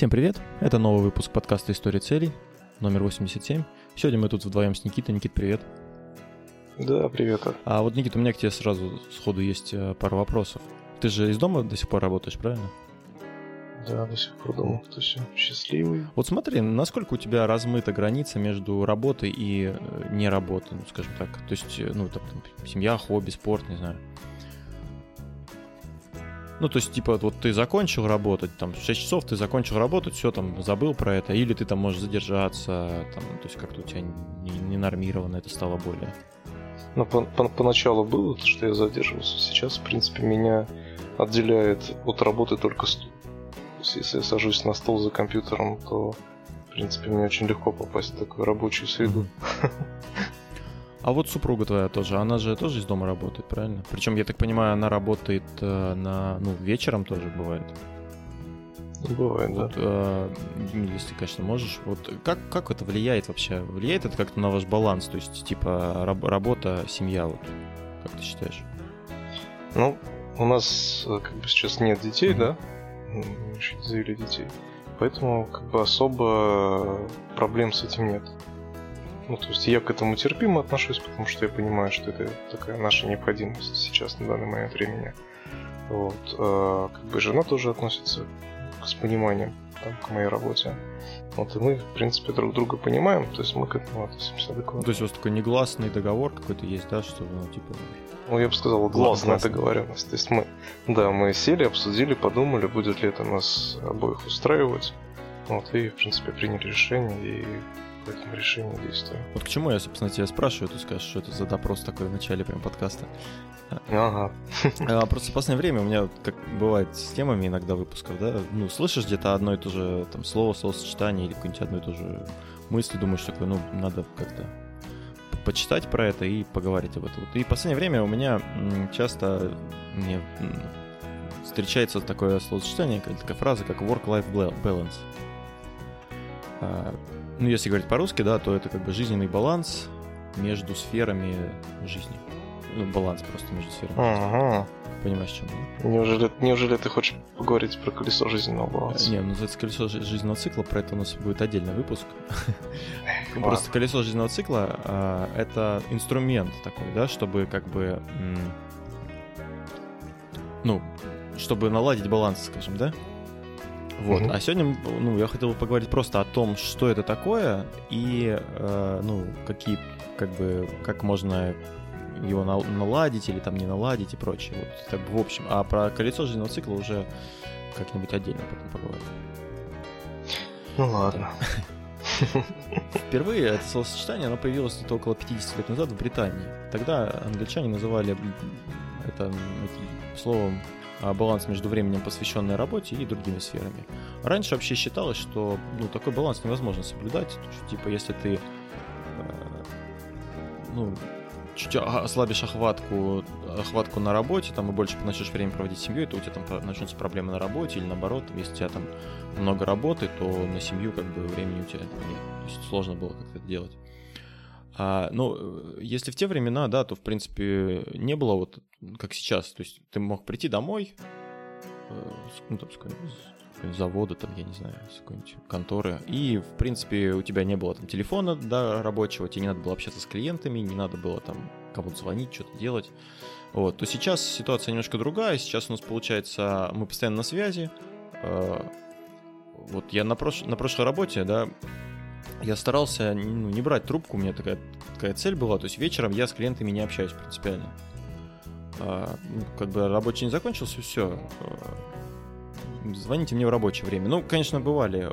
Всем привет! Это новый выпуск подкаста «История целей», номер 87. Сегодня мы тут вдвоем с Никитой. Никит, привет! Да, привет. А вот, Никита, у меня к тебе сразу сходу есть э, пару вопросов. Ты же из дома до сих пор работаешь, правильно? Да, до сих пор дома. Точно. Счастливый. Вот смотри, насколько у тебя размыта граница между работой и э, не работой, ну, скажем так. То есть, э, ну, там семья, хобби, спорт, не знаю. Ну, то есть, типа, вот ты закончил работать, там, в 6 часов ты закончил работать, все, там, забыл про это, или ты там можешь задержаться, там, то есть, как-то у тебя не, не нормировано это стало более. Ну, по, по, поначалу было, что я задерживался. Сейчас, в принципе, меня отделяет от работы только стул. То есть, если я сажусь на стол за компьютером, то, в принципе, мне очень легко попасть в такую рабочую среду. А вот супруга твоя тоже, она же тоже из дома работает, правильно? Причем, я так понимаю, она работает э, на, ну, вечером тоже бывает. Бывает, вот, да. Э, если, конечно, можешь. Вот как, как это влияет вообще? Влияет это как-то на ваш баланс? То есть, типа, раб, работа, семья, вот, как ты считаешь? Ну, у нас э, как бы сейчас нет детей, mm-hmm. да? Мы еще не завели детей. Поэтому как бы особо проблем с этим нет. Ну, то есть я к этому терпимо отношусь, потому что я понимаю, что это такая наша необходимость сейчас на данный момент времени. Вот. А, как бы жена тоже относится с пониманием там, к моей работе. Вот, и мы, в принципе, друг друга понимаем, то есть мы к этому относимся адекватно. То есть у вас такой негласный договор какой-то есть, да, что, ну, типа... Ну, я бы сказал, гласная договоренность. То есть мы, да, мы сели, обсудили, подумали, будет ли это нас обоих устраивать. Вот, и, в принципе, приняли решение, и по этому решению действую. Вот к чему я, собственно, тебя спрашиваю, ты скажешь, что это за допрос такой в начале прям подкаста. Ага. А, просто в последнее время у меня, как бывает с темами иногда выпусков, да, ну, слышишь где-то одно и то же там слово, словосочетание или какую-нибудь одну и ту же мысль, думаешь, такой, ну, надо как-то почитать про это и поговорить об этом. И в последнее время у меня часто мне встречается такое словосочетание, такая фраза, как work-life balance. Ну, если говорить по-русски, да, то это как бы жизненный баланс между сферами жизни. Ну, баланс просто между сферами ага. Понимаешь, чем? Да? Неужели, неужели ты хочешь поговорить про колесо жизненного баланса? Не, ну это колесо жизненного цикла, про это у нас будет отдельный выпуск. Просто колесо жизненного цикла а, это инструмент такой, да, чтобы как бы ну, чтобы наладить баланс, скажем, да? Вот. Mm-hmm. А сегодня, ну, я хотел бы поговорить просто о том, что это такое и, э, ну, какие, как бы, как можно его наладить или там не наладить и прочее. Вот, так в общем. А про колесо жизненного цикла уже как-нибудь отдельно потом поговорим. Ну ладно. Впервые это словосочетание, оно появилось где-то около 50 лет назад в Британии. Тогда англичане называли это словом баланс между временем, посвященной работе, и другими сферами. Раньше вообще считалось, что ну, такой баланс невозможно соблюдать. Что, типа, если ты э, ну, чуть ослабишь охватку, охватку на работе, там, и больше начнешь время проводить с семьей, то у тебя там начнутся проблемы на работе, или наоборот, если у тебя там много работы, то на семью как бы времени у тебя нет. То есть сложно было как-то это делать. А, ну, если в те времена, да, то, в принципе, не было вот как сейчас. То есть ты мог прийти домой, э, ну, там, с какого-нибудь завода, там, я не знаю, с какой-нибудь конторы, и, в принципе, у тебя не было там телефона, да, рабочего, тебе не надо было общаться с клиентами, не надо было там кому-то звонить, что-то делать. Вот, то сейчас ситуация немножко другая, сейчас у нас получается, мы постоянно на связи, э, вот я на, прош... на прошлой работе, да, я старался ну, не брать трубку, у меня такая, такая цель была, то есть вечером я с клиентами не общаюсь принципиально. А, ну, как бы рабочий не закончился, все. А, звоните мне в рабочее время. Ну, конечно, бывали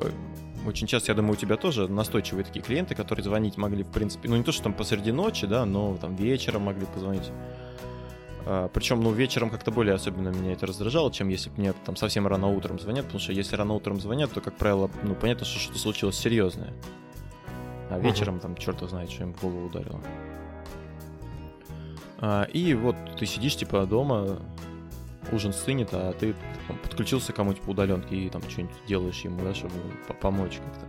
очень часто, я думаю, у тебя тоже настойчивые такие клиенты, которые звонить могли, в принципе, ну не то, что там посреди ночи, да, но там вечером могли позвонить. А, причем, ну, вечером как-то более особенно меня это раздражало, чем если мне там совсем рано утром звонят, потому что если рано утром звонят, то, как правило, ну, понятно, что что-то случилось серьезное. А вечером uh-huh. там черт знает, что им в голову ударило. А, и вот ты сидишь типа дома, ужин стынет, а ты там, подключился кому-нибудь по удаленке и там что-нибудь делаешь ему, да, чтобы помочь как-то.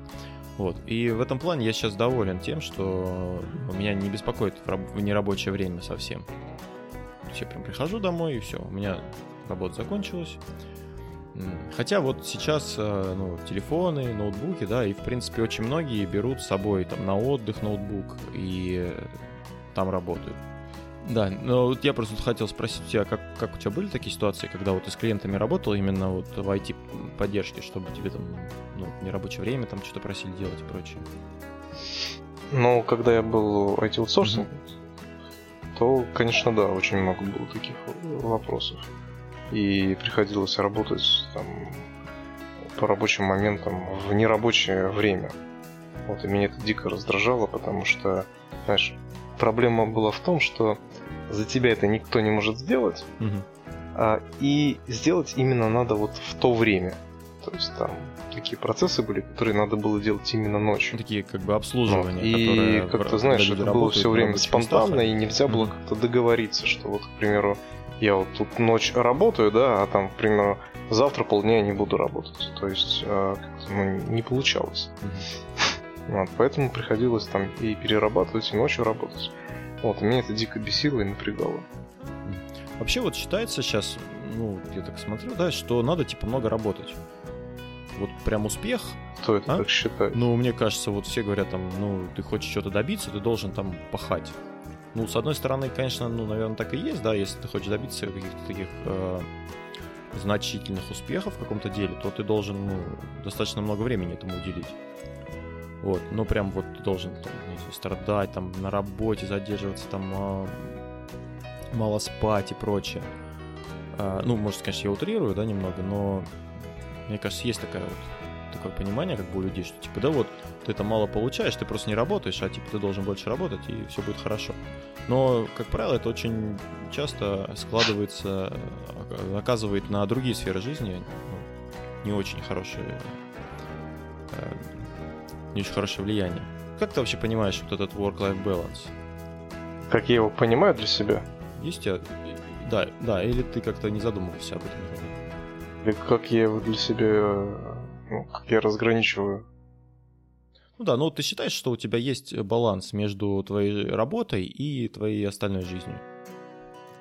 Вот. И в этом плане я сейчас доволен тем, что меня не беспокоит в нерабочее время совсем. Я прям прихожу домой, и все, у меня работа закончилась. Хотя вот сейчас э, ну, телефоны, ноутбуки, да, и в принципе очень многие берут с собой там на отдых ноутбук и там работают. Да, но вот я просто хотел спросить у тебя, как, как у тебя были такие ситуации, когда вот ты с клиентами работал именно вот в IT-поддержке, чтобы тебе там ну, нерабочее время там что-то просили делать и прочее? Ну, когда я был IT-аутсорсинг, mm-hmm. То, конечно, да, очень много было таких вопросов. И приходилось работать там по рабочим моментам в нерабочее время. Вот, и меня это дико раздражало, потому что, знаешь, проблема была в том, что за тебя это никто не может сделать, угу. а, и сделать именно надо вот в то время. То есть там такие процессы были, которые надо было делать именно ночью. Такие как бы обслуживания. Ну, и как ты знаешь, это было все время спонтанно, местах. и нельзя было mm как-то договориться, что вот, к примеру, я вот тут ночь работаю, да, а там, к примеру, завтра полдня я не буду работать. То есть э, ну, не получалось. Mm-hmm. Вот, поэтому приходилось там и перерабатывать, и ночью работать. Вот, меня это дико бесило и напрягало. Вообще вот считается сейчас, ну, я так смотрю, да, что надо типа много работать. Вот прям успех. Кто это а? так считает? Ну, мне кажется, вот все говорят там, ну, ты хочешь что-то добиться, ты должен там пахать. Ну, с одной стороны, конечно, ну, наверное, так и есть, да, если ты хочешь добиться каких-то таких э, значительных успехов в каком-то деле, то ты должен, ну, достаточно много времени этому уделить. Вот, ну прям вот ты должен там, знаю, страдать, там на работе задерживаться, там а, мало спать и прочее. А, ну, может, конечно, я утрирую, да, немного, но мне кажется, есть такая вот такое понимание, как бы у людей, что типа, да вот, ты это мало получаешь, ты просто не работаешь, а типа ты должен больше работать, и все будет хорошо. Но, как правило, это очень часто складывается, оказывает на другие сферы жизни ну, не очень хорошие э, не очень хорошее влияние. Как ты вообще понимаешь вот этот work-life balance? Как я его понимаю для себя? Есть тебя... Да, да, или ты как-то не задумывался об этом? Или как я его для себя... Ну, как я разграничиваю? Ну да, ну ты считаешь, что у тебя есть баланс между твоей работой и твоей остальной жизнью?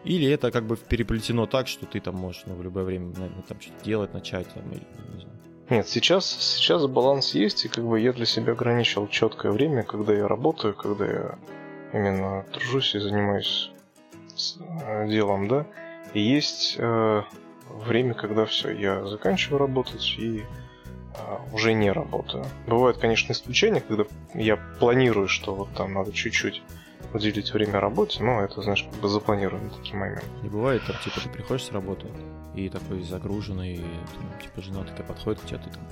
Или это как бы переплетено так, что ты там можешь ну, в любое время наверное, там что-то делать, начать, там, или, не знаю. Нет, сейчас, сейчас баланс есть, и как бы я для себя ограничил четкое время, когда я работаю, когда я именно тружусь и занимаюсь э, делом, да. И есть э, время, когда все, я заканчиваю работать и э, уже не работаю. Бывают, конечно, исключения, когда я планирую, что вот там надо чуть-чуть уделить время работе, но это, знаешь, как бы запланированный такие моменты. Не бывает так, типа, ты приходишь с работы, и такой загруженный, там, типа, жена такая подходит к тебе, ты там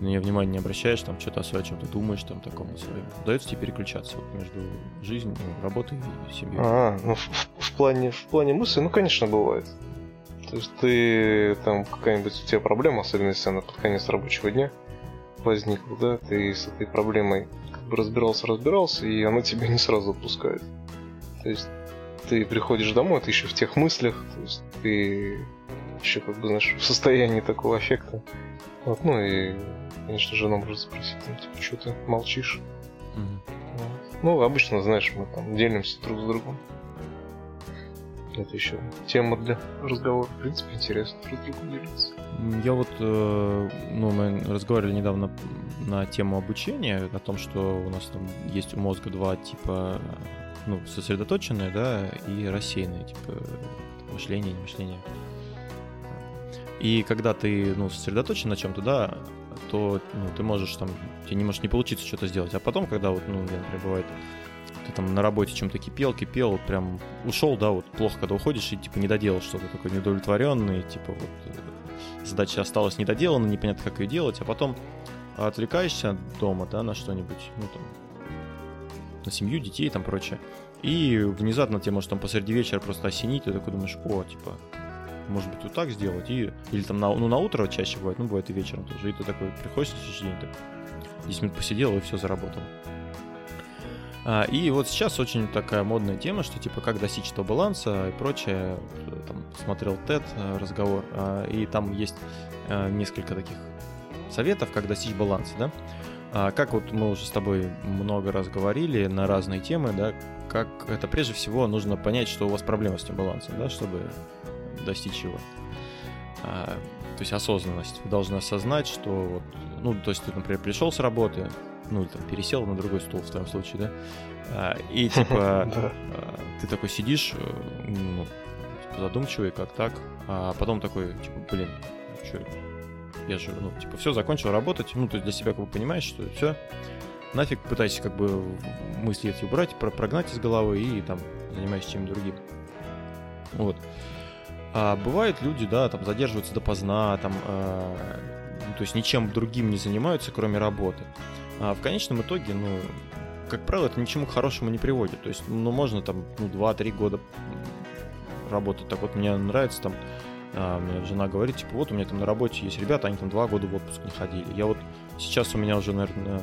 на нее внимания не обращаешь, там что-то о чем ты думаешь, там таком своем. Удается тебе переключаться вот, между жизнью, ну, работой и семьей. А, ну в, в, плане в плане мысли, ну конечно бывает. То есть ты там какая-нибудь у тебя проблема, особенно если она под конец рабочего дня возникла, да, ты с этой проблемой как бы разбирался, разбирался, и она тебя не сразу отпускает. То есть ты приходишь домой, ты еще в тех мыслях, то есть ты еще, как бы, знаешь, в состоянии такого эффекта. Вот, ну и, конечно, жена может спросить, ну, типа, что ты молчишь? Mm-hmm. Вот. Ну, обычно, знаешь, мы там делимся друг с другом. Это еще тема для разговора. В принципе, интересно друг с другом делиться. Я вот, э, ну, мы разговаривали недавно на тему обучения, о том, что у нас там есть у мозга два типа, ну, сосредоточенные, да, и рассеянные, типа, мышление, не мышление. И когда ты, ну, сосредоточен на чем-то, да, то ну, ты можешь там, тебе не может не получиться что-то сделать. А потом, когда вот, ну, например, бывает, ты там на работе чем-то кипел, кипел, вот прям ушел, да, вот плохо, когда уходишь и типа не доделал что-то такое неудовлетворенный, типа вот э, задача осталась недоделана, непонятно, как ее делать, а потом отвлекаешься дома, да, на что-нибудь, ну там, на семью, детей там прочее, и внезапно тебе может там посреди вечера просто осенить, ты такой думаешь, о, типа, может быть, вот так сделать, и, или там на, ну, на утро чаще бывает, ну, бывает и вечером тоже, и ты такой приходишь на следующий день, так, 10 минут посидел, и все, заработал. А, и вот сейчас очень такая модная тема, что типа как достичь этого баланса и прочее. Там смотрел TED э, разговор, а, и там есть а, несколько таких советов, как достичь баланса, да. А, как вот мы уже с тобой много раз говорили на разные темы, да, как это прежде всего нужно понять, что у вас проблема с этим балансом, да, чтобы достичь его. А, то есть осознанность. Вы должны осознать, что вот, ну, то есть ты, например, пришел с работы, ну, или там пересел на другой стул в твоем случае, да, а, и типа а, ты такой сидишь, э, ну, задумчивый, как так, а потом такой, типа, блин, что, я же, ну, типа, все, закончил работать, ну, то есть для себя как бы понимаешь, что все, нафиг пытайся как бы мысли эти убрать, прогнать из головы и там занимайся чем-то другим. Вот. А бывают люди, да, там задерживаются допоздна, там, э, то есть ничем другим не занимаются, кроме работы. А в конечном итоге, ну, как правило, это ничему хорошему не приводит. То есть, ну, можно там, ну, 2-3 года работать. Так вот, мне нравится там, а, мне жена говорит, типа, вот у меня там на работе есть ребята, они там 2 года в отпуск не ходили. Я вот сейчас у меня уже, наверное,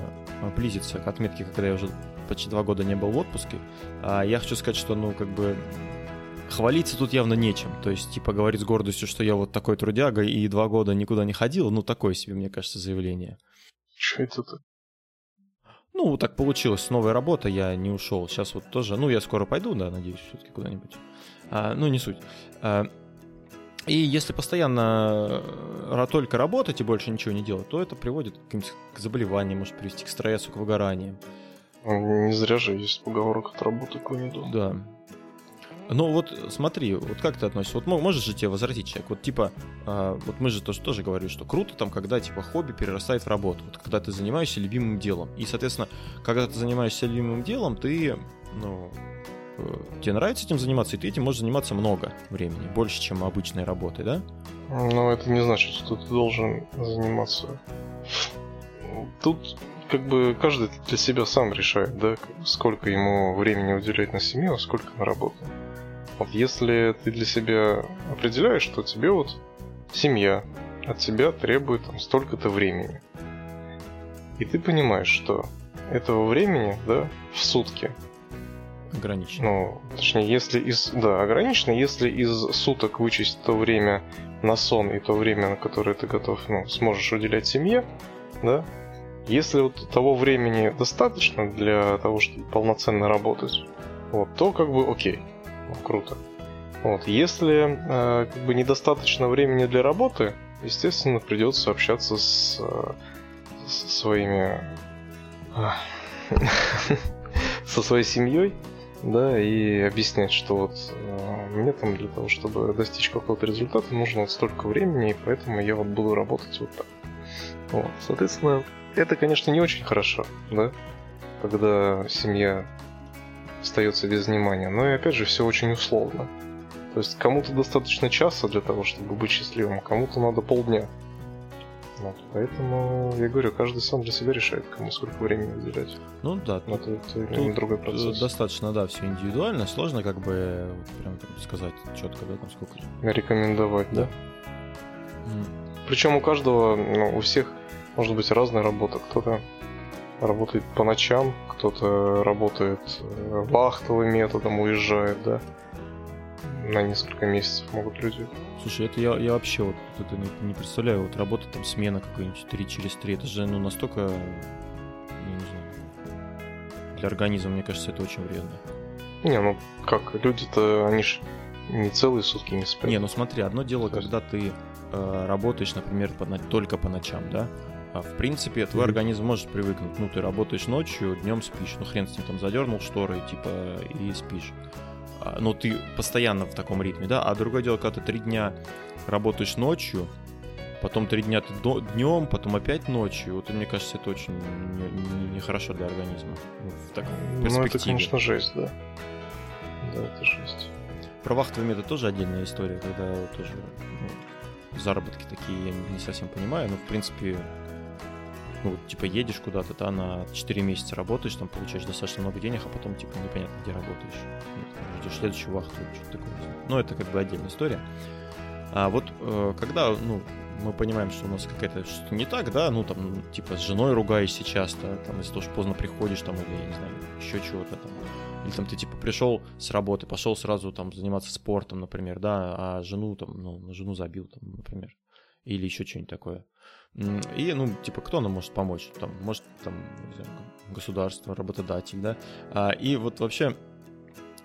близится к отметке, когда я уже почти 2 года не был в отпуске. А я хочу сказать, что, ну, как бы хвалиться тут явно нечем. То есть, типа, говорить с гордостью, что я вот такой трудяга и два года никуда не ходил, ну, такое себе, мне кажется, заявление. Что это-то? Ну, так получилось, новая работа, я не ушел. Сейчас вот тоже, ну, я скоро пойду, да, надеюсь, все-таки куда-нибудь. А, ну, не суть. А, и если постоянно э, только работать и больше ничего не делать, то это приводит к, к заболеваниям, может привести к стрессу, к выгораниям. Не зря же есть поговорка от работы к войне Да, ну вот смотри, вот как ты относишься? Вот можешь же тебе возразить человек? Вот типа, э, вот мы же тоже, тоже говорили, что круто там, когда типа хобби перерастает в работу. Вот когда ты занимаешься любимым делом. И, соответственно, когда ты занимаешься любимым делом, ты, ну, э, тебе нравится этим заниматься, и ты этим можешь заниматься много времени, больше, чем обычной работой, да? Но это не значит, что ты должен заниматься. Тут как бы каждый для себя сам решает, да, сколько ему времени уделять на семью, а сколько на работу. Вот если ты для себя определяешь, что тебе вот семья от тебя требует там столько-то времени, и ты понимаешь, что этого времени, да, в сутки ограничено. Ну, точнее, если из... Да, ограничено, если из суток вычесть то время на сон и то время, на которое ты готов, ну, сможешь уделять семье, да, если вот того времени достаточно для того, чтобы полноценно работать, вот, то как бы окей круто. Вот. Если э, как бы недостаточно времени для работы, естественно, придется общаться с, э, со своими э, со своей семьей, да, и объяснять, что вот э, мне там для того, чтобы достичь какого-то результата, нужно вот столько времени, и поэтому я вот буду работать вот так. Вот. Соответственно, это, конечно, не очень хорошо, да, когда семья остается без внимания. Но и опять же, все очень условно. То есть кому-то достаточно часа для того, чтобы быть счастливым, а кому-то надо полдня. Вот, поэтому я говорю, каждый сам для себя решает, кому сколько времени уделять. Ну да, Но это, это тут другой процесс. Достаточно, да, все индивидуально. Сложно как бы прям сказать четко, да, там сколько. Рекомендовать, да. да. Mm. Причем у каждого, ну, у всех может быть разная работа. Кто-то работает по ночам, кто-то работает э, вахтовым методом, уезжает, да. На несколько месяцев могут люди. Слушай, это я, я вообще вот это не, не представляю, вот работа там смена какая-нибудь 3 через 3, это же ну настолько, я не знаю, для организма, мне кажется, это очень вредно. Не, ну как, люди-то, они же не целые сутки не спят. Не, ну смотри, одно дело, когда ты э, работаешь, например, по, только по ночам, да, а в принципе, твой mm-hmm. организм может привыкнуть. Ну, ты работаешь ночью, днем спишь. Ну, хрен с ним там задернул шторы, типа, и спишь. А, но ты постоянно в таком ритме, да? А другое дело, когда ты три дня работаешь ночью, потом три дня ты днем, потом опять ночью. Вот мне кажется, это очень нехорошо не, не для организма. Ну, в таком Ну, это, конечно, жесть, да. Да, это жесть. Про вахтовый метод тоже отдельная история, когда тоже ну, заработки такие я не совсем понимаю, но в принципе ну, типа, едешь куда-то, да, на 4 месяца работаешь, там, получаешь достаточно много денег, а потом, типа, непонятно, где работаешь. Ну, ждешь следующую вахту, что-то такое. Ну, это как бы отдельная история. А вот э, когда, ну, мы понимаем, что у нас какая-то что-то не так, да, ну, там, типа, с женой ругаешься часто, там, если тоже поздно приходишь, там, или, я не знаю, еще чего-то там. Или там ты, типа, пришел с работы, пошел сразу, там, заниматься спортом, например, да, а жену, там, ну, жену забил, там, например. Или еще что-нибудь такое. И, ну, типа, кто нам может помочь? Там, может, там, государство, работодатель, да? А, и вот вообще,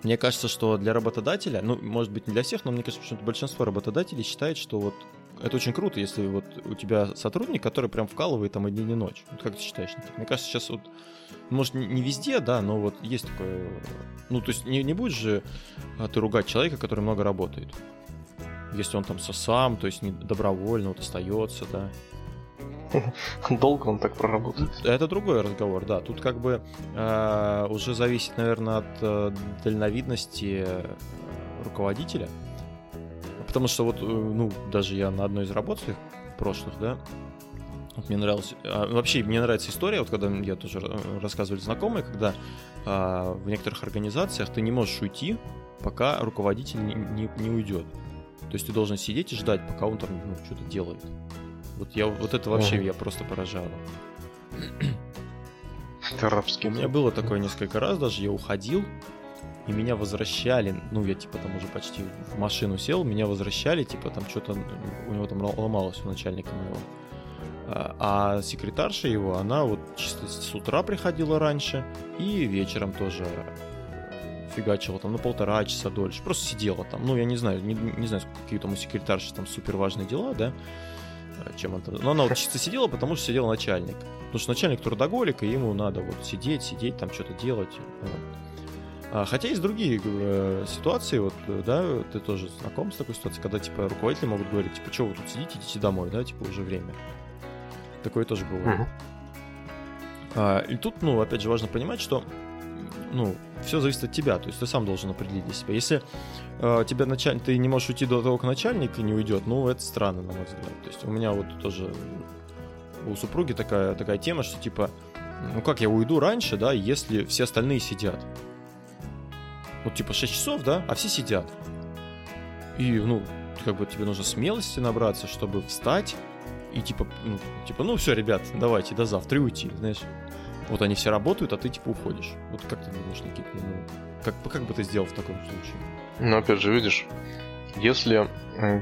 мне кажется, что для работодателя, ну, может быть, не для всех, но мне кажется, что большинство работодателей считает, что вот это очень круто, если вот у тебя сотрудник, который прям вкалывает там и день и ночь. Вот как ты считаешь? Мне кажется, сейчас вот, может, не везде, да, но вот есть такое... Ну, то есть не, не будешь же а, ты ругать человека, который много работает. Если он там сам, то есть добровольно вот остается, да. Долго он так проработает? Это другой разговор, да. Тут как бы э, уже зависит, наверное, от э, дальновидности э, руководителя. Потому что вот, ну, даже я на одной из работ своих прошлых, да, вот мне нравилось... А, вообще, мне нравится история, вот когда я тоже рассказывали знакомые, когда а, в некоторых организациях ты не можешь уйти, пока руководитель не, не, не уйдет. То есть ты должен сидеть и ждать, пока он там ну, что-то делает. Вот я вот это вообще я просто поражало. Это рабский. У меня было такое несколько раз, даже я уходил, и меня возвращали, ну, я, типа, там уже почти в машину сел, меня возвращали, типа, там что-то у него там ломалось у начальника моего. А, а секретарша его, она вот чисто с утра приходила раньше и вечером тоже фигачила там на полтора часа дольше, просто сидела там. Ну, я не знаю, не, не знаю, какие там у секретарши там супер важные дела, да, чем это. Но она вот чисто сидела, потому что сидел начальник. Потому что начальник трудоголик, и ему надо вот сидеть, сидеть, там что-то делать. Вот. А, хотя есть другие э, ситуации, вот, да, ты тоже знаком с такой ситуацией, когда, типа, руководители могут говорить, типа, что вы тут сидите, идите домой, да, типа, уже время. Такое тоже бывает. Uh-huh. А, и тут, ну, опять же, важно понимать, что ну, все зависит от тебя, то есть ты сам должен определить для себя. Если э, тебя начальник, ты не можешь уйти до того, как начальник не уйдет, ну, это странно, на мой взгляд. То есть у меня вот тоже у супруги такая, такая тема, что типа, ну как я уйду раньше, да, если все остальные сидят. Вот типа 6 часов, да, а все сидят. И, ну, как бы тебе нужно смелости набраться, чтобы встать и типа, ну, типа, ну все, ребят, давайте до завтра и уйти, знаешь. Вот они все работают, а ты типа уходишь. Вот как ты думаешь, Никита, ну, как, как бы ты сделал в таком случае? Ну, опять же, видишь, если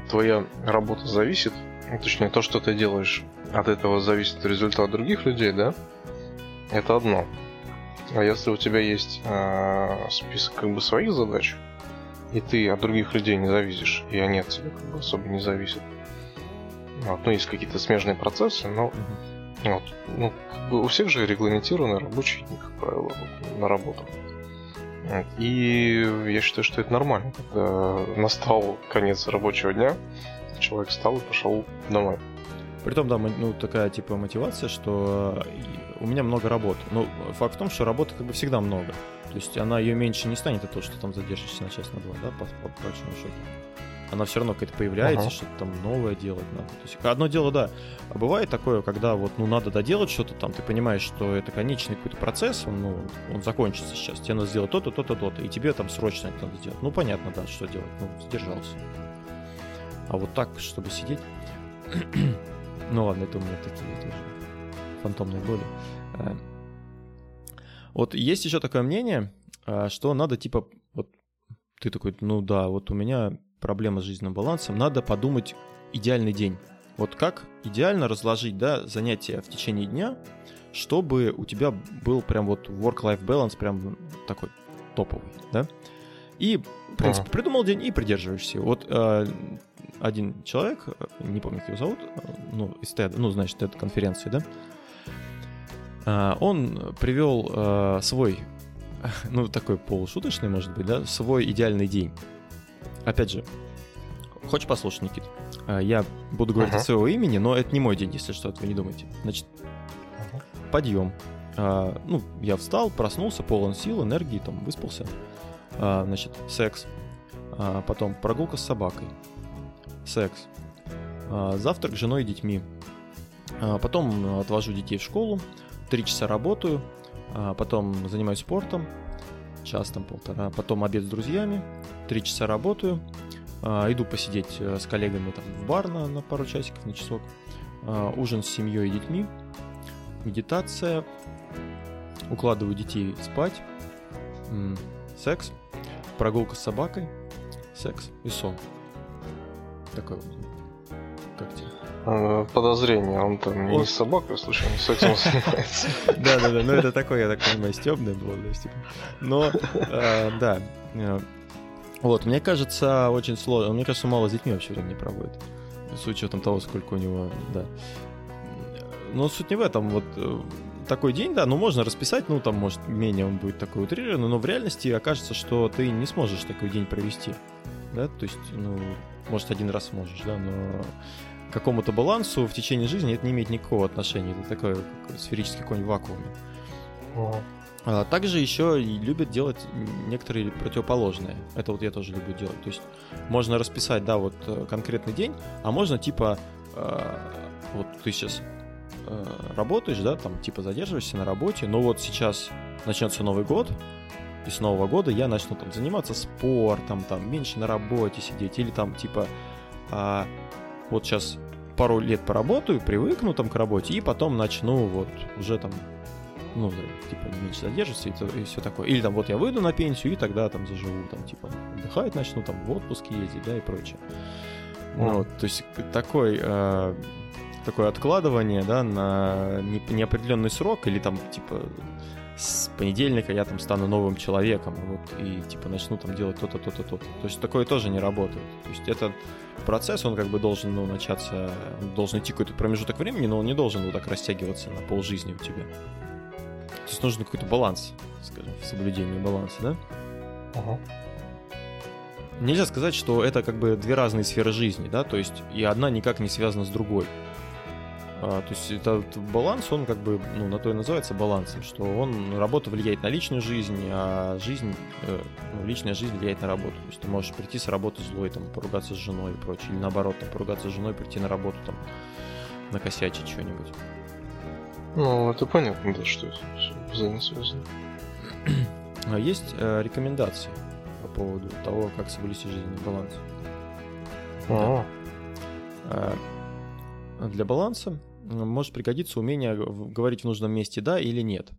твоя работа зависит, ну, точнее, то, что ты делаешь, от этого зависит результат других людей, да, это одно. А если у тебя есть э, список как бы своих задач, и ты от других людей не зависишь, и они от тебя как бы особо не зависят, вот, ну, есть какие-то смежные процессы, но uh-huh вот. Ну, как бы у всех же регламентированы рабочие дни, как правило, на работу. И я считаю, что это нормально, когда настал конец рабочего дня, человек встал и пошел домой. Притом, да, ну, такая типа мотивация, что у меня много работы. Но факт в том, что работы как бы всегда много. То есть она ее меньше не станет от того, что там задержишься на час, на два, да, по, по большому счету она все равно какая-то появляется, uh-huh. что-то там новое делать надо. То есть одно дело, да, а бывает такое, когда вот, ну, надо доделать что-то там, ты понимаешь, что это конечный какой-то процесс, он, ну, он закончится сейчас, тебе надо сделать то-то, то-то, то-то, и тебе там срочно это надо сделать. Ну, понятно, да, что делать, ну, сдержался. А вот так, чтобы сидеть... ну, ладно, это у меня такие тоже фантомные боли. Э, вот есть еще такое мнение, э, что надо, типа, вот ты такой, ну да, вот у меня проблема с жизненным балансом, надо подумать идеальный день. Вот как идеально разложить да, занятия в течение дня, чтобы у тебя был прям вот work-life balance прям такой топовый, да? И, в принципе, ага. придумал день и придерживаешься. Вот э, один человек, не помню, как его зовут, ну, из TED, ну, значит, TED конференции, да, э, он привел э, свой, ну, такой полушуточный, может быть, да, свой идеальный день. Опять же, хочешь послушать, Никит? А, я буду говорить uh-huh. от своего имени, но это не мой день, если что, вы не думаете. Значит, uh-huh. подъем. А, ну, я встал, проснулся, полон сил, энергии, там, выспался. А, значит, секс. А, потом прогулка с собакой. Секс. Завтрак с женой и детьми. Потом отвожу детей в школу. Три часа работаю. Потом занимаюсь спортом. Час там полтора. Потом обед с друзьями три часа работаю, а, иду посидеть э, с коллегами там в бар на, на пару часиков, на часок, а, ужин с семьей и детьми, медитация, укладываю детей спать, секс, прогулка с собакой, секс и сон. Такой вот. Как тебе? А, подозрение, он там не с собакой, слушай, он сексом занимается. Да-да-да, ну это такое, я так понимаю, стебное было, типа. Но, да, э, вот, мне кажется, очень сложно. Мне кажется, мало с детьми вообще времени проводит. с учетом того, сколько у него, да. Но суть не в этом, вот э, такой день, да, ну можно расписать, ну там, может, менее он будет такой утрированный, но в реальности окажется, что ты не сможешь такой день провести, да, то есть, ну, может, один раз сможешь, да, но к какому-то балансу в течение жизни это не имеет никакого отношения, это такой сферический конь в вакууме. А, также еще любят делать некоторые противоположные. Это вот я тоже люблю делать. То есть можно расписать, да, вот э, конкретный день, а можно типа э, вот ты сейчас э, работаешь, да, там типа задерживаешься на работе, но вот сейчас начнется Новый год, и с Нового года я начну там заниматься спортом, там меньше на работе сидеть, или там типа а, вот сейчас пару лет поработаю, привыкну там к работе, и потом начну вот уже там ну, типа, меньше задержится и, и все такое. Или там, вот я выйду на пенсию, и тогда там заживу, там, типа, отдыхать начну, там, в отпуск ездить, да, и прочее. Mm. Вот, то есть такой, э, такое откладывание, да, на неопределенный срок, или там, типа, с понедельника я там стану новым человеком, вот, и, типа, начну там делать то-то, то-то, то-то. То есть такое тоже не работает. То есть этот процесс, он как бы должен, ну, начаться, должен идти какой-то промежуток времени, но он не должен вот так растягиваться на полжизни у тебя. То есть нужен какой-то баланс, скажем, в соблюдении баланса, да? Ага. Нельзя сказать, что это как бы две разные сферы жизни, да, то есть и одна никак не связана с другой. А, то есть этот баланс, он как бы, ну, на то и называется балансом, что он, работа влияет на личную жизнь, а жизнь, э, ну, личная жизнь влияет на работу. То есть ты можешь прийти с работы злой, там, поругаться с женой и прочее, или наоборот, там, поругаться с женой, прийти на работу, там, накосячить что-нибудь. Ну, это понятно, да, что это взаимосвязано. А есть э, рекомендации по поводу того, как соблюсти жизненный баланс? А. А, для баланса может пригодиться умение говорить в нужном месте «да» или «нет».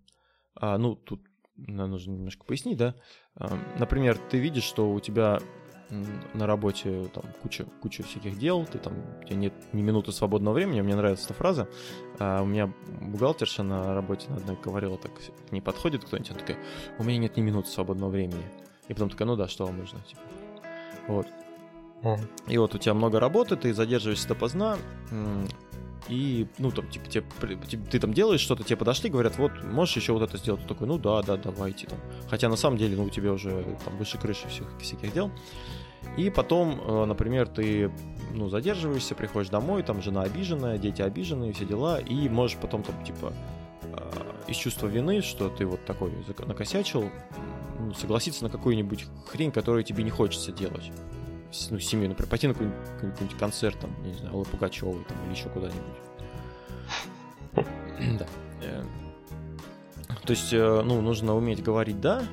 А, ну, тут нужно немножко пояснить, да. А, например, ты видишь, что у тебя на работе там куча, куча всяких дел, ты там, у тебя нет ни минуты свободного времени, мне нравится эта фраза. А у меня бухгалтерша на работе на одной говорила так, не подходит кто-нибудь, она такая, у меня нет ни минуты свободного времени. И потом такая, ну да, что вам нужно, типа. Вот. И вот у тебя много работы, ты задерживаешься допоздна, и, ну, там, типа, тебе, ты там делаешь что-то, тебе подошли, говорят, вот, можешь еще вот это сделать? Ты такой, ну да, да, давайте там. Хотя на самом деле, ну, у тебя уже там выше крыши всех, всяких дел. И потом, э, например, ты, ну, задерживаешься, приходишь домой, там жена обиженная, дети обиженные, все дела, и можешь потом там, типа, э, из чувства вины, что ты вот такой накосячил, ну, согласиться на какую-нибудь хрень, которую тебе не хочется делать ну, семью, например, пойти на какой-нибудь, какой-нибудь концерт, там, не знаю, Аллы Пугачевой там, или еще куда-нибудь. Да. Э, то есть, э, ну, нужно уметь говорить «да»,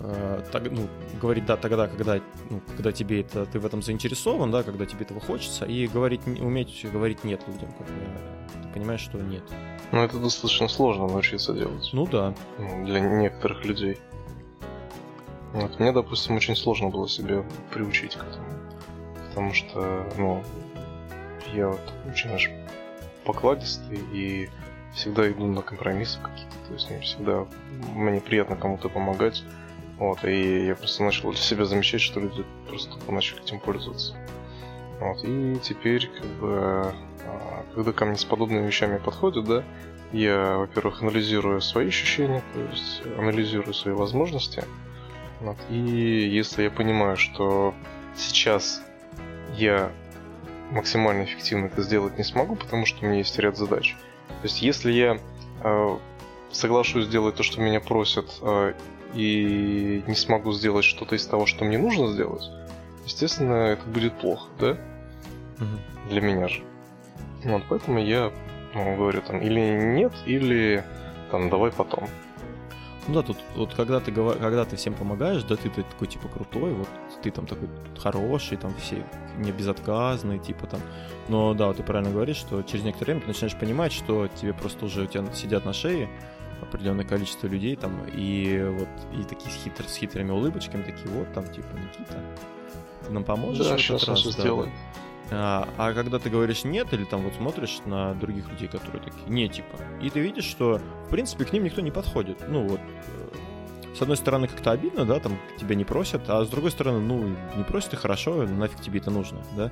э, так, ну, говорить «да» тогда, когда, ну, когда тебе это, ты в этом заинтересован, да, когда тебе этого хочется, и говорить, уметь говорить «нет» людям, когда ты понимаешь, что «нет». Ну, это достаточно сложно научиться делать. Ну, да. Для некоторых людей. Вот, мне, допустим, очень сложно было себя приучить к этому потому что, ну, я вот очень аж покладистый и всегда иду на компромиссы какие-то, то есть не всегда мне приятно кому-то помогать, вот, и я просто начал для себя замечать, что люди просто начали этим пользоваться. Вот, и теперь, как бы, а, когда ко мне с подобными вещами подходят, да, я, во-первых, анализирую свои ощущения, то есть анализирую свои возможности, вот, и если я понимаю, что сейчас я максимально эффективно это сделать не смогу, потому что у меня есть ряд задач. То есть, если я э, соглашусь сделать то, что меня просят, э, и не смогу сделать что-то из того, что мне нужно сделать, естественно, это будет плохо, да? Угу. Для меня же. Вот, поэтому я ну, говорю там или нет, или там давай потом. Ну да, тут вот когда ты, когда ты всем помогаешь, да, ты, ты такой типа крутой, вот ты там такой хороший, там все не безотказные, типа там. Но да, вот ты правильно говоришь, что через некоторое время ты начинаешь понимать, что тебе просто уже у тебя сидят на шее определенное количество людей там, и вот и такие с, хитр, с хитрыми улыбочками, такие вот там, типа, Никита, ты нам поможешь да, в этот раз? Да, сделаем. А, а когда ты говоришь нет, или там вот смотришь на других людей, которые такие, не, типа, и ты видишь, что, в принципе, к ним никто не подходит. Ну, вот, э, с одной стороны, как-то обидно, да, там тебя не просят, а с другой стороны, ну, не просят и хорошо, нафиг тебе это нужно, да.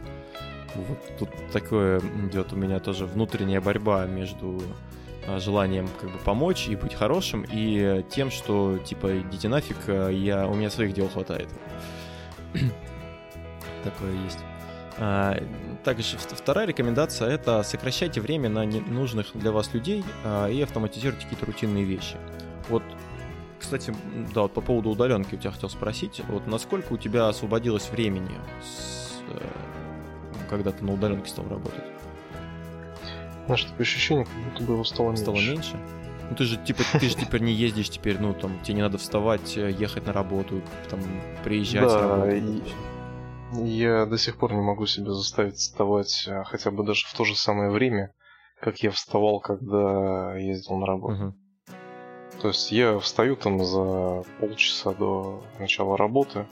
Вот тут такое идет у меня тоже внутренняя борьба между а, желанием как бы помочь и быть хорошим, и тем, что типа идите нафиг, а, я, у меня своих дел хватает. Такое есть. А, также вторая рекомендация — это сокращайте время на ненужных для вас людей и автоматизируйте какие-то рутинные вещи. Вот, кстати, да, вот по поводу удаленки у тебя хотел спросить, вот насколько у тебя освободилось времени, с, э, когда ты на удаленке стал работать? Знаешь, такое ощущение, как будто бы его стало меньше. Стало меньше? Ну ты же типа ты же теперь не ездишь теперь, ну там тебе не надо вставать, э, ехать на работу, там приезжать да. И... Я до сих пор не могу себя заставить вставать э, хотя бы даже в то же самое время, как я вставал, когда ездил на работу. Угу. То есть я встаю там за полчаса до начала работы,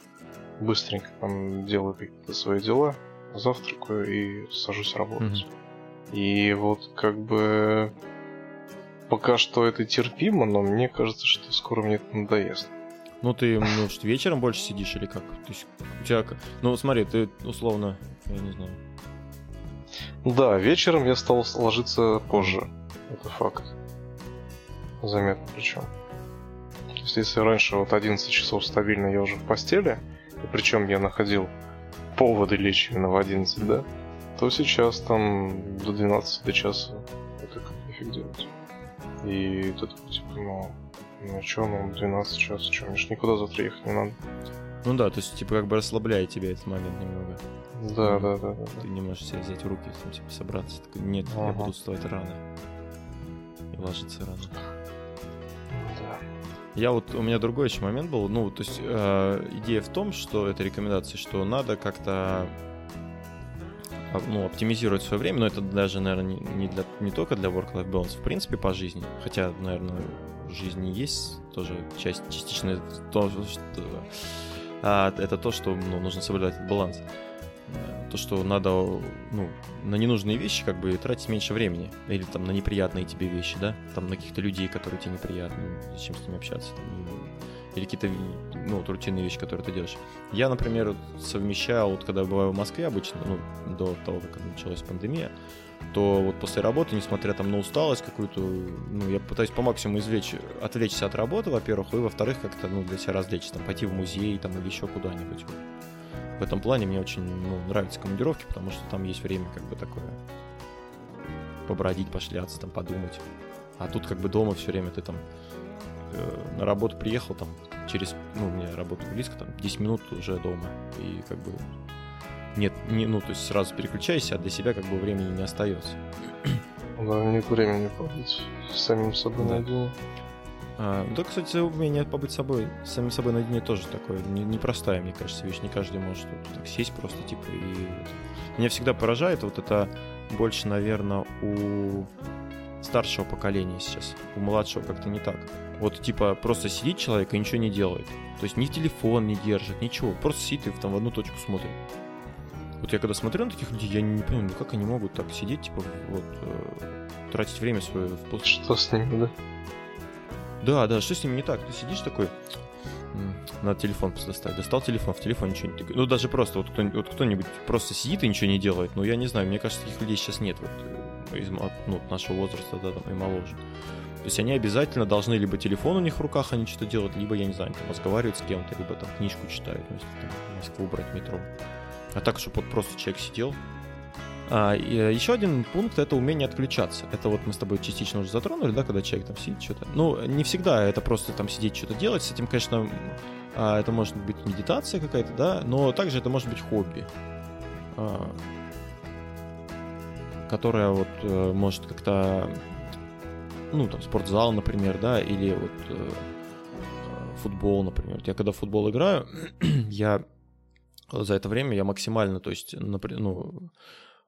быстренько там делаю какие-то свои дела, завтракаю и сажусь работать. Угу. И вот как бы пока что это терпимо, но мне кажется, что скоро мне это надоест. Ну ты, ну, что, вечером больше сидишь или как? То есть у тебя, ну смотри, ты условно, я не знаю. Да, вечером я стал ложиться позже. Это факт. Заметно причем. То есть если раньше вот 11 часов стабильно я уже в постели, и причем я находил поводы лечь именно в 11, да, то сейчас там до 12 до часа это как нифиг делать. И такой, типа, ну, ну что, ну, 12 часов, что, мне ж никуда завтра ехать не надо. Ну да, то есть, типа, как бы расслабляет тебя этот момент немного. Да, да, да, да. Ты не можешь себя взять в руки, там, типа, собраться. Такой, нет, ага. я буду вставать рано. И ложиться рано. Да. Я вот, у меня другой еще момент был, ну, то есть, э, идея в том, что это рекомендация, что надо как-то а, ну, оптимизировать свое время, но это даже, наверное, не, для, не только для work-life balance, в принципе, по жизни. Хотя, наверное, жизни есть тоже часть, частично то, что, а, это то, что ну, нужно соблюдать этот баланс. То, что надо ну, на ненужные вещи как бы тратить меньше времени. Или там на неприятные тебе вещи, да? Там на каких-то людей, которые тебе неприятны, зачем с ними общаться. Там, или какие-то ну, вот, рутинные вещи, которые ты делаешь. Я, например, совмещал, вот когда бываю в Москве обычно, ну, до того, как началась пандемия, то вот после работы, несмотря там на усталость какую-то, ну, я пытаюсь по максимуму извлечь, отвлечься от работы, во-первых, и во-вторых, как-то, ну, для себя развлечься, там, пойти в музей, там, или еще куда-нибудь. В этом плане мне очень, ну, нравятся командировки, потому что там есть время, как бы, такое побродить, пошляться, там, подумать. А тут, как бы, дома все время ты там Э, на работу приехал там через, ну, у меня работа близко, там 10 минут уже дома. И как бы нет, не, ну, то есть сразу переключайся, а для себя как бы времени не остается. Да, нет времени побыть самим собой да. наедине. А, да, кстати, умение побыть собой, самим собой наедине тоже такое не, непростая, мне кажется, вещь. Не каждый может вот, так сесть просто, типа, и... Меня всегда поражает вот это больше, наверное, у старшего поколения сейчас. У младшего как-то не так. Вот, типа, просто сидит человек и ничего не делает. То есть ни телефон не держит, ничего. Просто сидит и там в одну точку смотрит. Вот я когда смотрю на таких людей, я не понимаю, ну как они могут так сидеть, типа, вот, э, тратить время свое в Что с ними, да? Да, да, что с ними не так? Ты сидишь такой, надо телефон достать. Достал телефон, в телефон ничего не... Ну, даже просто вот, кто, вот кто-нибудь просто сидит и ничего не делает. Ну, я не знаю, мне кажется, таких людей сейчас нет вот, э, из ну, нашего возраста, да, там, и моложе. То есть они обязательно должны либо телефон у них в руках, они что-то делают, либо, я не знаю, там, разговаривают с кем-то, либо там книжку читают, ну, если там Москву брать метро. А так, чтобы вот просто человек сидел. А, и э, еще один пункт — это умение отключаться. Это вот мы с тобой частично уже затронули, да, когда человек там сидит что-то. Ну, не всегда это просто там сидеть что-то делать. С этим, конечно, а, это может быть медитация какая-то, да, но также это может быть хобби. А, которая вот э, может как-то ну, там, спортзал, например, да, или вот э, футбол, например. Я когда в футбол играю, я за это время я максимально, то есть, например, ну,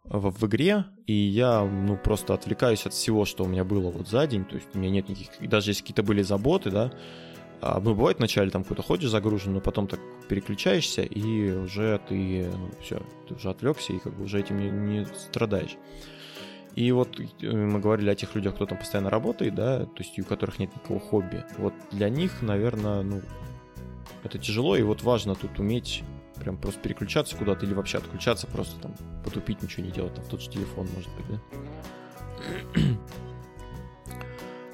в, в игре, и я, ну, просто отвлекаюсь от всего, что у меня было вот за день, то есть у меня нет никаких, даже если какие-то были заботы, да, а, ну, бывает вначале там какой-то ходишь загружен, но потом так переключаешься, и уже ты, ну, все, ты уже отвлекся, и как бы уже этим не, не страдаешь. И вот э, мы говорили о тех людях, кто там постоянно работает, да, то есть у которых нет никакого хобби. Вот для них, наверное, ну, это тяжело, и вот важно тут уметь прям просто переключаться куда-то или вообще отключаться, просто там потупить, ничего не делать, там тот же телефон, может быть, да.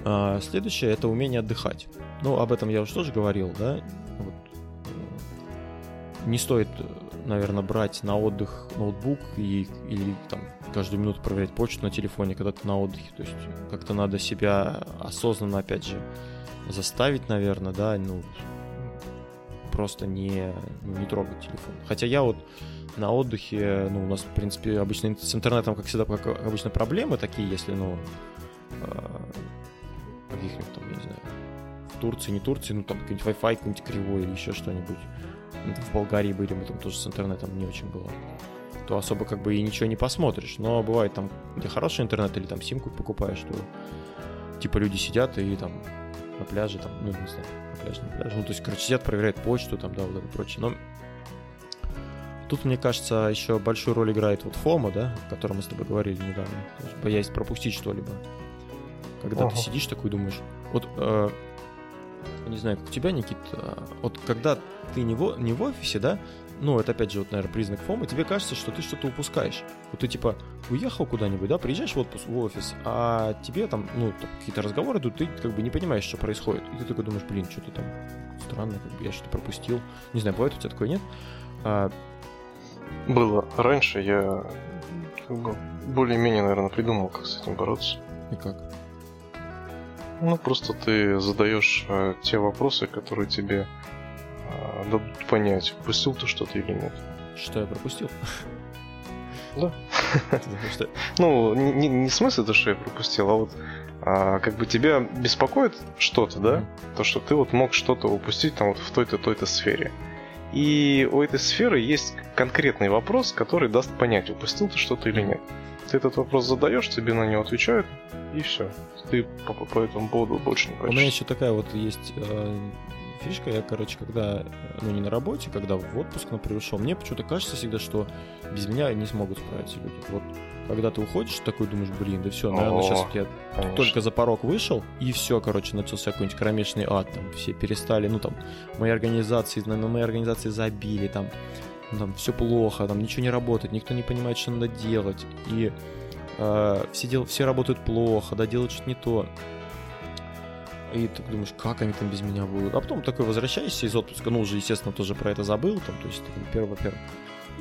А, следующее это умение отдыхать. Ну, об этом я уже тоже говорил, да. Вот. Не стоит, наверное, брать на отдых ноутбук и, или там каждую минуту проверять почту на телефоне, когда ты на отдыхе. То есть как-то надо себя осознанно, опять же, заставить, наверное, да, ну, просто не, не трогать телефон. Хотя я вот на отдыхе, ну, у нас, в принципе, обычно с интернетом, как всегда, как обычно, проблемы такие, если, ну, а, каких-нибудь там, я не знаю, в Турции, не Турции, ну, там какой-нибудь Wi-Fi какой-нибудь кривой или еще что-нибудь. В Болгарии были, мы там тоже с интернетом не очень было то особо как бы и ничего не посмотришь. Но бывает там, где хороший интернет или там симку покупаешь, что типа люди сидят и там на пляже, там, ну, не знаю, на пляже, на пляже. Ну, то есть, короче, сидят, проверяют почту, там, да, вот это прочее. Но тут, мне кажется, еще большую роль играет вот фома, да, о котором мы с тобой говорили недавно. То есть, боясь пропустить что-либо. Когда ага. ты сидишь такой думаешь, вот, э, не знаю, как у тебя, Никит, э, вот когда ты не в, не в офисе, да, ну, это опять же, вот, наверное, признак фома, тебе кажется, что ты что-то упускаешь. Вот ты, типа, уехал куда-нибудь, да, приезжаешь в отпуск, в офис, а тебе там, ну, какие-то разговоры идут, ты как бы не понимаешь, что происходит. И ты такой думаешь, блин, что-то там странно, как бы я что-то пропустил. Не знаю, бывает у тебя такое, нет? А... Было. Раньше я бы более-менее, наверное, придумал, как с этим бороться. И как? Ну, просто ты задаешь э, те вопросы, которые тебе надо понять, упустил ты что-то или нет. Что я пропустил? Да. Ну, не, не смысл это, что я пропустил, а вот а, как бы тебя беспокоит что-то, да? То, что ты вот мог что-то упустить там вот в той-то, той-то сфере. И у этой сферы есть конкретный вопрос, который даст понять, упустил ты что-то или нет. Ты этот вопрос задаешь, тебе на него отвечают, и все. Ты по, по этому поводу больше не хочешь. У меня еще такая вот есть э, фишка. Я, короче, когда, ну не на работе, когда в отпуск, например, ушел, мне почему-то кажется всегда, что без меня не смогут справиться люди. Вот когда ты уходишь, такой думаешь, блин, да все, наверное, О, сейчас вот я конечно. только за порог вышел, и все, короче, начался какой-нибудь кромешный ад, там все перестали, ну там, мои организации, на, на мои организации забили, там, ну, там все плохо, там ничего не работает, никто не понимает, что надо делать, и э, все, дел, все работают плохо, да, делают что-то не то. И ты думаешь, как они там без меня будут. А потом такой возвращаешься из отпуска, ну, уже, естественно, тоже про это забыл, там, то есть, ты, первый, во-первых.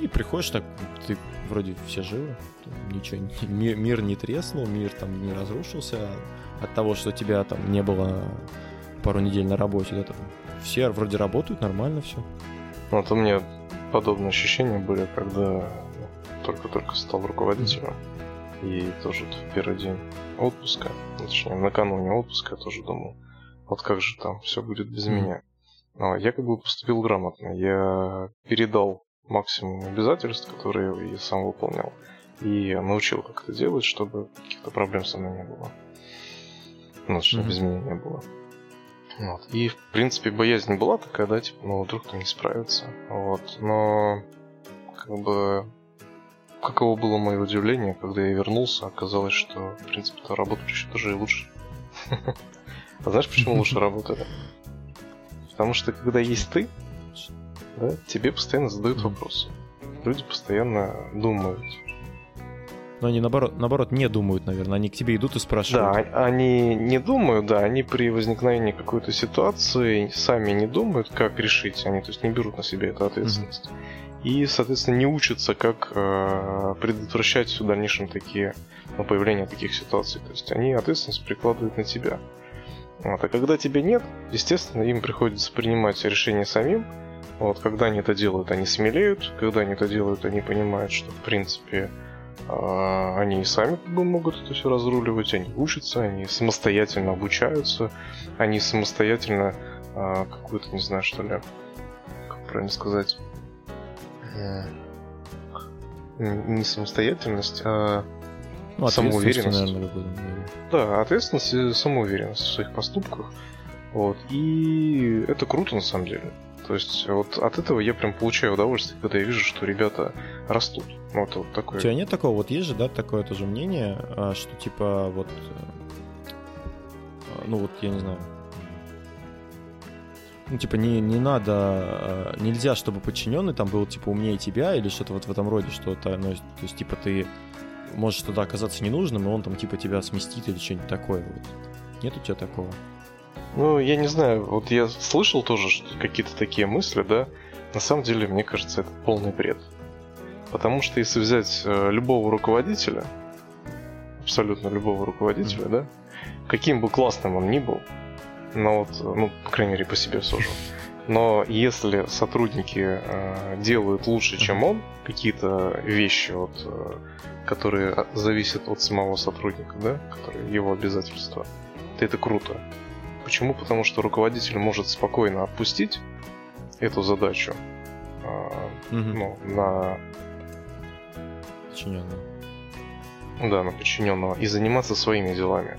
И приходишь так, ты вроде все живы, ничего, мир, мир не треснул, мир там не разрушился от того, что тебя там не было пару недель на работе, да, там, все вроде работают, нормально все. Вот у меня подобные ощущения были, когда только-только стал руководителем. Mm-hmm и тоже в первый день отпуска, точнее, накануне отпуска я тоже думал, вот как же там все будет без меня. Но я как бы поступил грамотно. Я передал максимум обязательств, которые я сам выполнял. И научил, как это делать, чтобы каких-то проблем со мной не было. Ну, что mm-hmm. без меня не было. Вот. И, в принципе, боязнь была такая, да, типа, ну, вдруг там не справится. Вот. Но, как бы, Каково было мое удивление, когда я вернулся, оказалось, что, в принципе, то работали еще даже и лучше. А знаешь, почему лучше работали? Потому что, когда есть ты, да, тебе постоянно задают вопросы. Люди постоянно думают. Но они наоборот, наоборот не думают, наверное. Они к тебе идут и спрашивают. Да, они не думают, да, они при возникновении какой-то ситуации сами не думают, как решить. Они, то есть, не берут на себя эту ответственность. Mm-hmm и, соответственно, не учатся, как э, предотвращать в дальнейшем такие, ну, появление таких ситуаций. То есть они ответственность прикладывают на тебя. Вот. А когда тебя нет, естественно, им приходится принимать решения самим. Вот, когда они это делают, они смелеют. Когда они это делают, они понимают, что, в принципе, э, они и сами как бы могут это все разруливать. Они учатся, они самостоятельно обучаются. Они самостоятельно э, какую-то, не знаю, что ли, как правильно сказать, не самостоятельность, а ну, самоуверенность. Наверное, да, ответственность и самоуверенность в своих поступках. Вот. И это круто на самом деле. То есть вот от этого я прям получаю удовольствие, когда я вижу, что ребята растут. Вот, вот такое. У тебя нет такого, вот есть же, да, такое тоже мнение, а, что типа вот, э, ну вот, я не знаю, ну, типа, не, не надо, э, нельзя, чтобы подчиненный там был, типа, умнее тебя или что-то вот в этом роде, что-то, ну, то есть, типа, ты можешь туда оказаться ненужным, и он там, типа, тебя сместит или что-нибудь такое. Вот. Нет у тебя такого? Ну, я не знаю, вот я слышал тоже какие-то такие мысли, да, на самом деле, мне кажется, это полный бред. Потому что если взять э, любого руководителя, абсолютно любого руководителя, mm-hmm. да, каким бы классным он ни был, но вот, ну, по крайней мере, по себе сужу. Но если сотрудники э, делают лучше, чем он, какие-то вещи, вот, э, которые зависят от самого сотрудника, да, которые его обязательства, то это круто. Почему? Потому что руководитель может спокойно отпустить эту задачу э, угу. ну, на подчиненного. Да, на подчиненного и заниматься своими делами.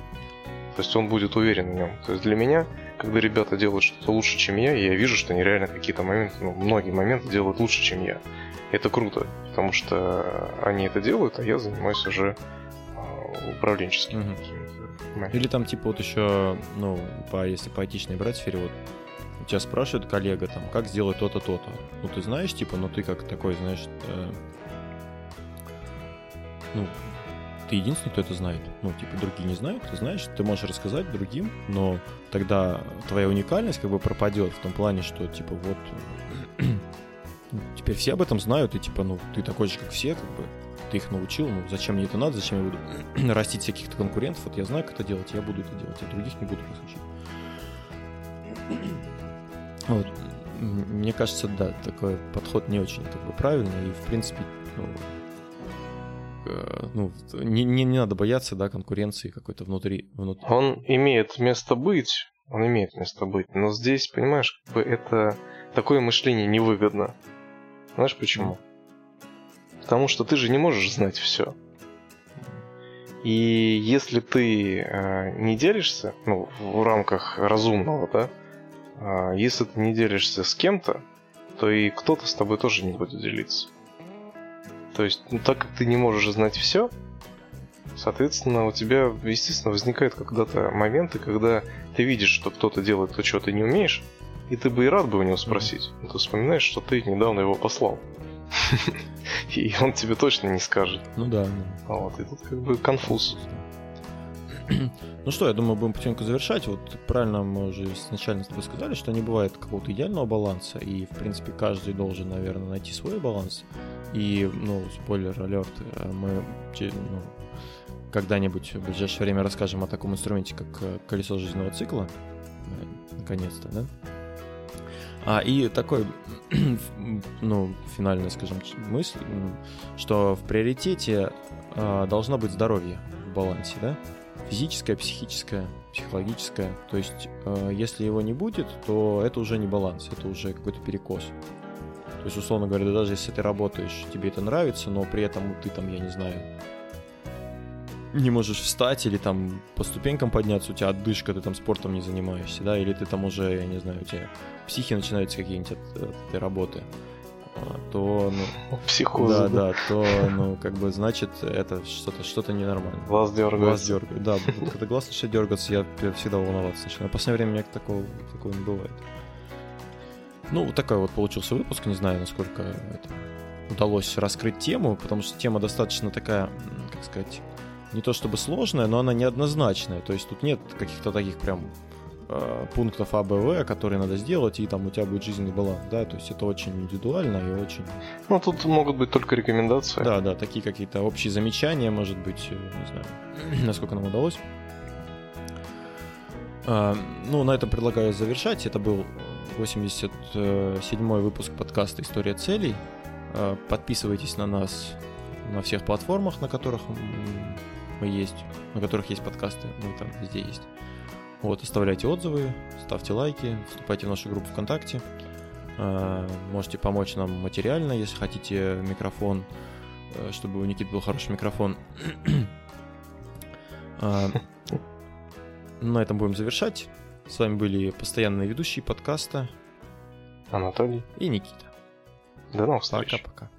То есть он будет уверен в нем. То есть для меня, когда ребята делают что-то лучше, чем я, я вижу, что они реально какие-то моменты, ну, многие моменты делают лучше, чем я. Это круто, потому что они это делают, а я занимаюсь уже э, управленческим. Угу. Или там типа вот еще, ну, по, если по этичной брать сфере, вот у тебя спрашивает коллега там, как сделать то-то, то-то. Ну, ты знаешь, типа, ну ты как такой, знаешь, э, ну, ты единственный, кто это знает. Ну, типа, другие не знают, ты знаешь, ты можешь рассказать другим, но тогда твоя уникальность как бы пропадет в том плане, что, типа, вот, ну, теперь все об этом знают, и, типа, ну, ты такой же, как все, как бы, ты их научил, ну, зачем мне это надо, зачем я буду растить всяких-то конкурентов, вот я знаю, как это делать, я буду это делать, а других не буду вас. Вот. Мне кажется, да, такой подход не очень как бы правильный, и, в принципе, ну, ну, не, не, не надо бояться, да, конкуренции какой-то внутри, внутри. Он имеет место быть, он имеет место быть, но здесь, понимаешь, как бы это такое мышление невыгодно. Знаешь почему? Потому что ты же не можешь знать все. И если ты э, не делишься, ну, в рамках разумного, да, э, если ты не делишься с кем-то, то и кто-то с тобой тоже не будет делиться. То есть, ну, так как ты не можешь знать все, соответственно, у тебя, естественно, возникают когда-то моменты, когда ты видишь, что кто-то делает то, чего ты не умеешь, и ты бы и рад бы у него спросить. Но ты вспоминаешь, что ты недавно его послал. И он тебе точно не скажет. Ну да. Вот, и тут как бы конфуз. Ну что, я думаю, будем потихоньку завершать. Вот правильно мы уже изначально с тобой сказали, что не бывает какого-то идеального баланса, и, в принципе, каждый должен, наверное, найти свой баланс. И, ну, спойлер алерт, э, мы ну, когда-нибудь в ближайшее время расскажем о таком инструменте, как э, колесо жизненного цикла. Э, наконец-то, да? А, и такой, ну, финальная, скажем, мысль, что в приоритете а, должно быть здоровье в балансе, да? Физическое, психическое, психологическое. То есть, а, если его не будет, то это уже не баланс, это уже какой-то перекос. То есть, условно говоря, даже если ты работаешь, тебе это нравится, но при этом ты там, я не знаю, не можешь встать или там по ступенькам подняться, у тебя отдышка, ты там спортом не занимаешься, да, или ты там уже, я не знаю, у тебя психи начинаются какие-нибудь от, от этой работы, то, ну... Психоз. Да, да, то, ну, как бы, значит, это что-то что ненормально. Глаз дергается. Глаз дергает, да. Когда глаз начинает дергаться, я всегда волноваться начинаю. В последнее время у меня такого, такого не бывает. Ну, вот такой вот получился выпуск. Не знаю, насколько это удалось раскрыть тему, потому что тема достаточно такая, как сказать, не то чтобы сложная, но она неоднозначная. То есть тут нет каких-то таких прям э, пунктов А, Б, В, которые надо сделать, и там у тебя будет жизненный баланс, да, то есть это очень индивидуально и очень... Ну, тут могут быть только рекомендации. Да, да, такие какие-то общие замечания, может быть, э, не знаю, насколько нам удалось. А, ну, на этом предлагаю завершать. Это был 87 выпуск подкаста «История целей». Э, подписывайтесь на нас на всех платформах, на которых мы есть, на которых есть подкасты, мы там везде есть. Вот, оставляйте отзывы, ставьте лайки, вступайте в нашу группу ВКонтакте. Э, можете помочь нам материально, если хотите микрофон, э, чтобы у Никиты был хороший микрофон. На этом будем завершать. С вами были постоянные ведущие подкаста Анатолий и Никита. До новых встреч. Пока-пока.